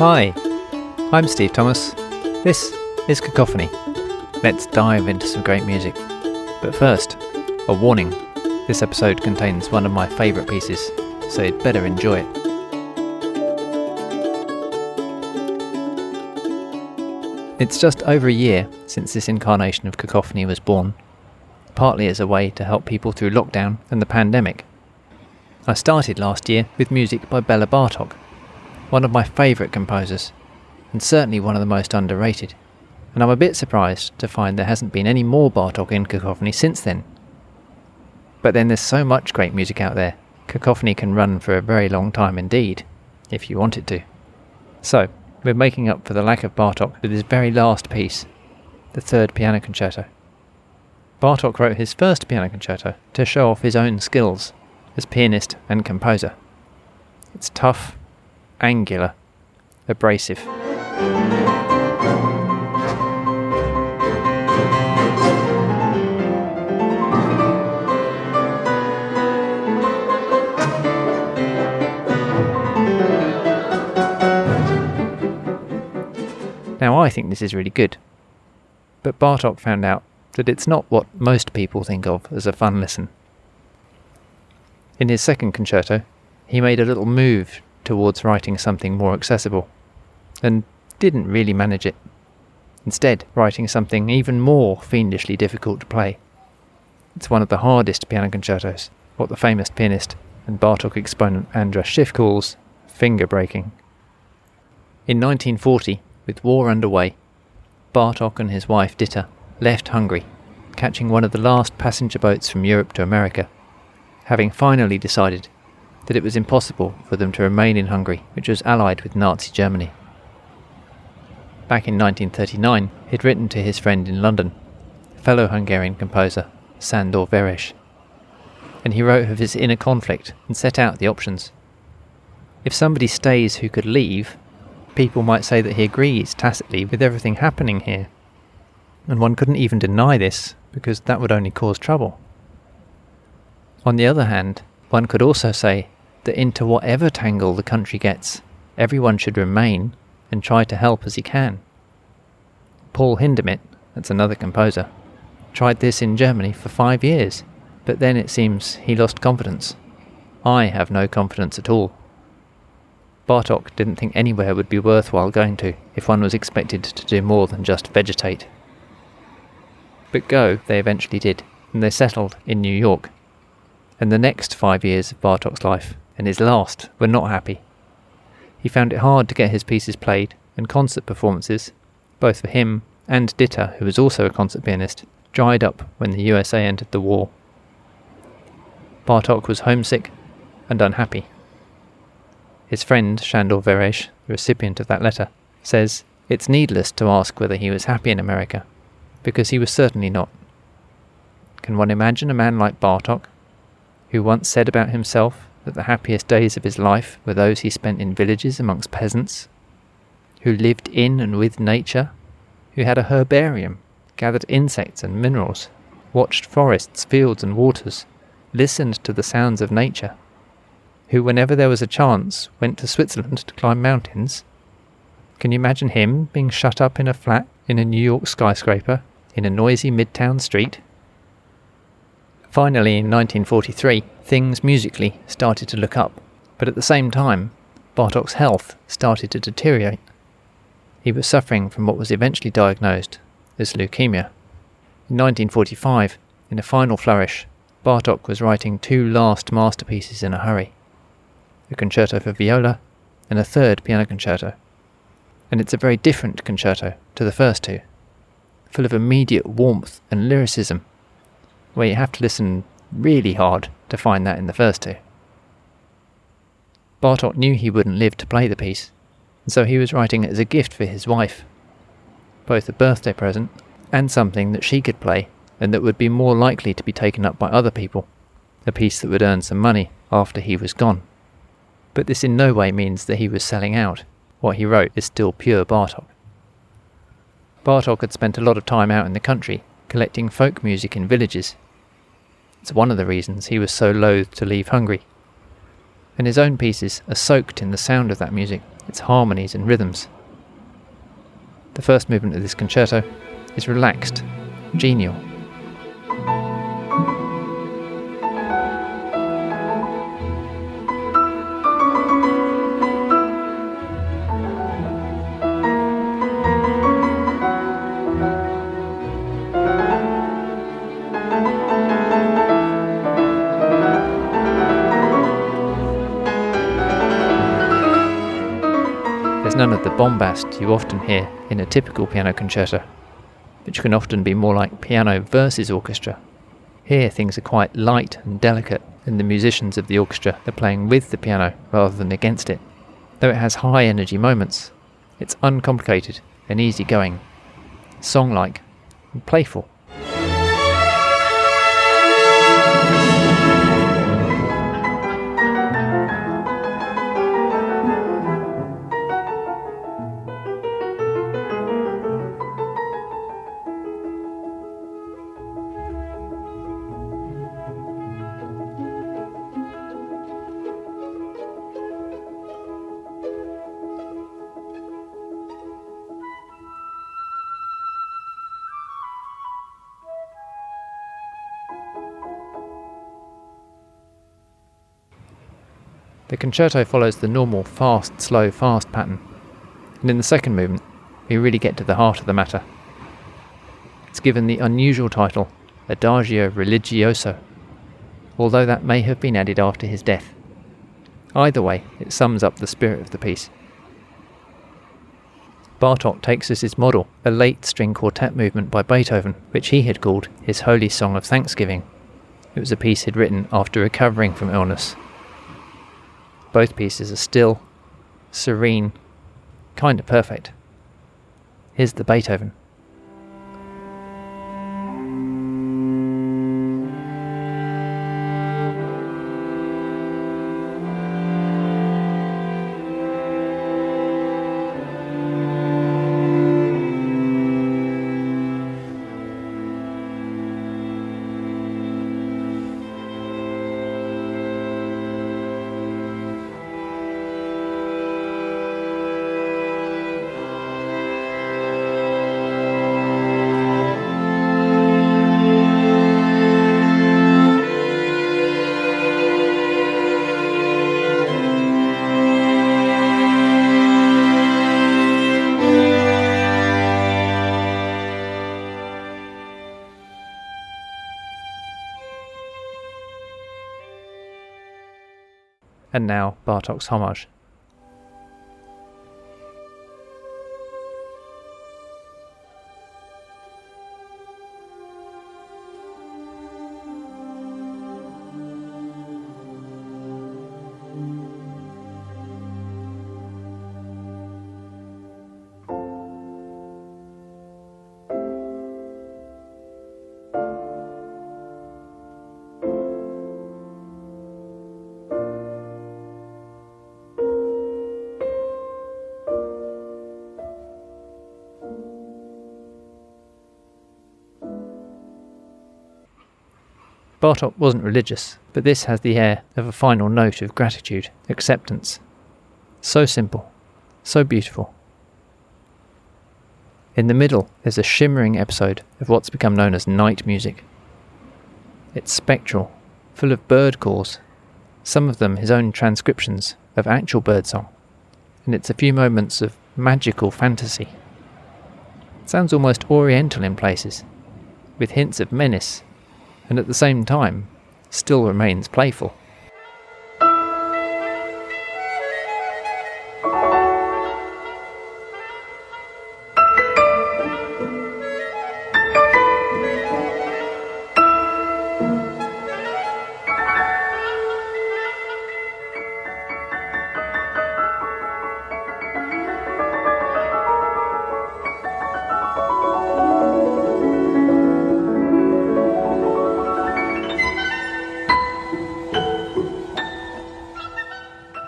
Hi, I'm Steve Thomas. This is Cacophony. Let's dive into some great music. But first, a warning this episode contains one of my favourite pieces, so you'd better enjoy it. It's just over a year since this incarnation of Cacophony was born, partly as a way to help people through lockdown and the pandemic. I started last year with music by Béla Bartok, one of my favourite composers, and certainly one of the most underrated. And I'm a bit surprised to find there hasn't been any more Bartok in Cacophony since then. But then there's so much great music out there, Cacophony can run for a very long time indeed, if you want it to. So, we're making up for the lack of Bartok with his very last piece, the third piano concerto. Bartok wrote his first piano concerto to show off his own skills as pianist and composer. It's tough, angular, abrasive. Now, I think this is really good. But Bartok found out that it's not what most people think of as a fun listen. In his second concerto, he made a little move towards writing something more accessible, and didn't really manage it. Instead, writing something even more fiendishly difficult to play. It's one of the hardest piano concertos, what the famous pianist and Bartok exponent Andras Schiff calls finger breaking. In 1940, with war underway, Bartok and his wife Ditta left Hungary, catching one of the last passenger boats from Europe to America, having finally decided that it was impossible for them to remain in Hungary, which was allied with Nazi Germany. Back in 1939, he'd written to his friend in London, fellow Hungarian composer Sandor Veress, and he wrote of his inner conflict and set out the options. If somebody stays who could leave, people might say that he agrees tacitly with everything happening here. And one couldn't even deny this, because that would only cause trouble. On the other hand, one could also say that into whatever tangle the country gets, everyone should remain and try to help as he can. Paul Hindemith, that's another composer, tried this in Germany for five years, but then it seems he lost confidence. I have no confidence at all. Bartok didn't think anywhere would be worthwhile going to if one was expected to do more than just vegetate. But go they eventually did, and they settled in New York. And the next five years of Bartok's life, and his last, were not happy. He found it hard to get his pieces played, and concert performances, both for him and Ditta, who was also a concert pianist, dried up when the USA entered the war. Bartok was homesick and unhappy. His friend, Sandor Veress, the recipient of that letter, says it's needless to ask whether he was happy in America, because he was certainly not. Can one imagine a man like Bartok, who once said about himself that the happiest days of his life were those he spent in villages amongst peasants, who lived in and with nature, who had a herbarium, gathered insects and minerals, watched forests, fields, and waters, listened to the sounds of nature, who, whenever there was a chance, went to Switzerland to climb mountains. Can you imagine him being shut up in a flat in a New York skyscraper in a noisy midtown street? Finally, in 1943, things musically started to look up, but at the same time, Bartok's health started to deteriorate. He was suffering from what was eventually diagnosed as leukemia. In 1945, in a final flourish, Bartok was writing two last masterpieces in a hurry a concerto for viola, and a third piano concerto. And it's a very different concerto to the first two, full of immediate warmth and lyricism, where you have to listen really hard to find that in the first two. Bartok knew he wouldn't live to play the piece, and so he was writing it as a gift for his wife, both a birthday present and something that she could play and that would be more likely to be taken up by other people, a piece that would earn some money after he was gone but this in no way means that he was selling out. What he wrote is still pure Bartok. Bartok had spent a lot of time out in the country, collecting folk music in villages. It's one of the reasons he was so loath to leave Hungary. And his own pieces are soaked in the sound of that music its harmonies and rhythms. The first movement of this concerto is relaxed, genial, bombast you often hear in a typical piano concerto, which can often be more like piano versus orchestra. Here things are quite light and delicate, and the musicians of the orchestra are playing with the piano rather than against it. Though it has high energy moments, it's uncomplicated and easygoing, song like, and playful. The concerto follows the normal fast, slow, fast pattern, and in the second movement, we really get to the heart of the matter. It's given the unusual title Adagio Religioso, although that may have been added after his death. Either way, it sums up the spirit of the piece. Bartok takes as his model a late string quartet movement by Beethoven, which he had called his Holy Song of Thanksgiving. It was a piece he'd written after recovering from illness both pieces are still, serene, kind of perfect. Here's the Beethoven. And now Bartok's homage. Bartok wasn't religious, but this has the air of a final note of gratitude, acceptance. So simple, so beautiful. In the middle, there's a shimmering episode of what's become known as night music. It's spectral, full of bird calls, some of them his own transcriptions of actual birdsong, and it's a few moments of magical fantasy. It sounds almost oriental in places, with hints of menace and at the same time still remains playful.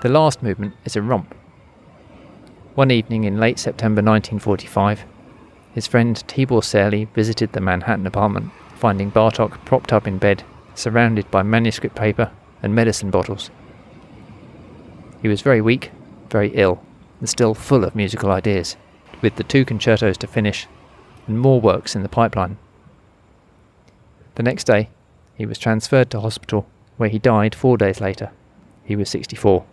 The last movement is a romp. One evening in late September 1945, his friend Tibor Serly visited the Manhattan apartment, finding Bartok propped up in bed, surrounded by manuscript paper and medicine bottles. He was very weak, very ill, and still full of musical ideas, with the two concertos to finish and more works in the pipeline. The next day, he was transferred to hospital, where he died four days later. He was 64.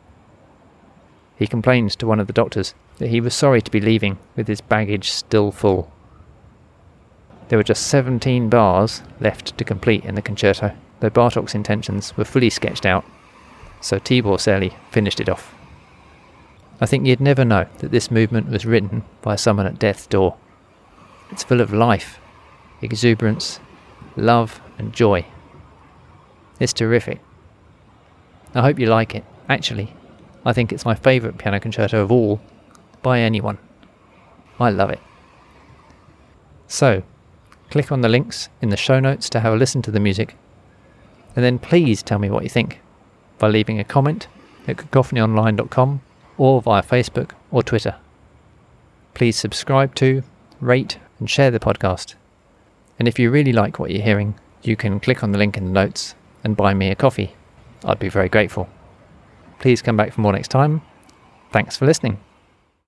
He complained to one of the doctors that he was sorry to be leaving with his baggage still full. There were just 17 bars left to complete in the concerto, though Bartok's intentions were fully sketched out, so Tibor Serly finished it off. I think you'd never know that this movement was written by someone at death's door. It's full of life, exuberance, love, and joy. It's terrific. I hope you like it. Actually, I think it's my favourite piano concerto of all, by anyone. I love it. So, click on the links in the show notes to have a listen to the music, and then please tell me what you think by leaving a comment at cacophonyonline.com or via Facebook or Twitter. Please subscribe to, rate, and share the podcast. And if you really like what you're hearing, you can click on the link in the notes and buy me a coffee. I'd be very grateful. Please come back for more next time. Thanks for listening.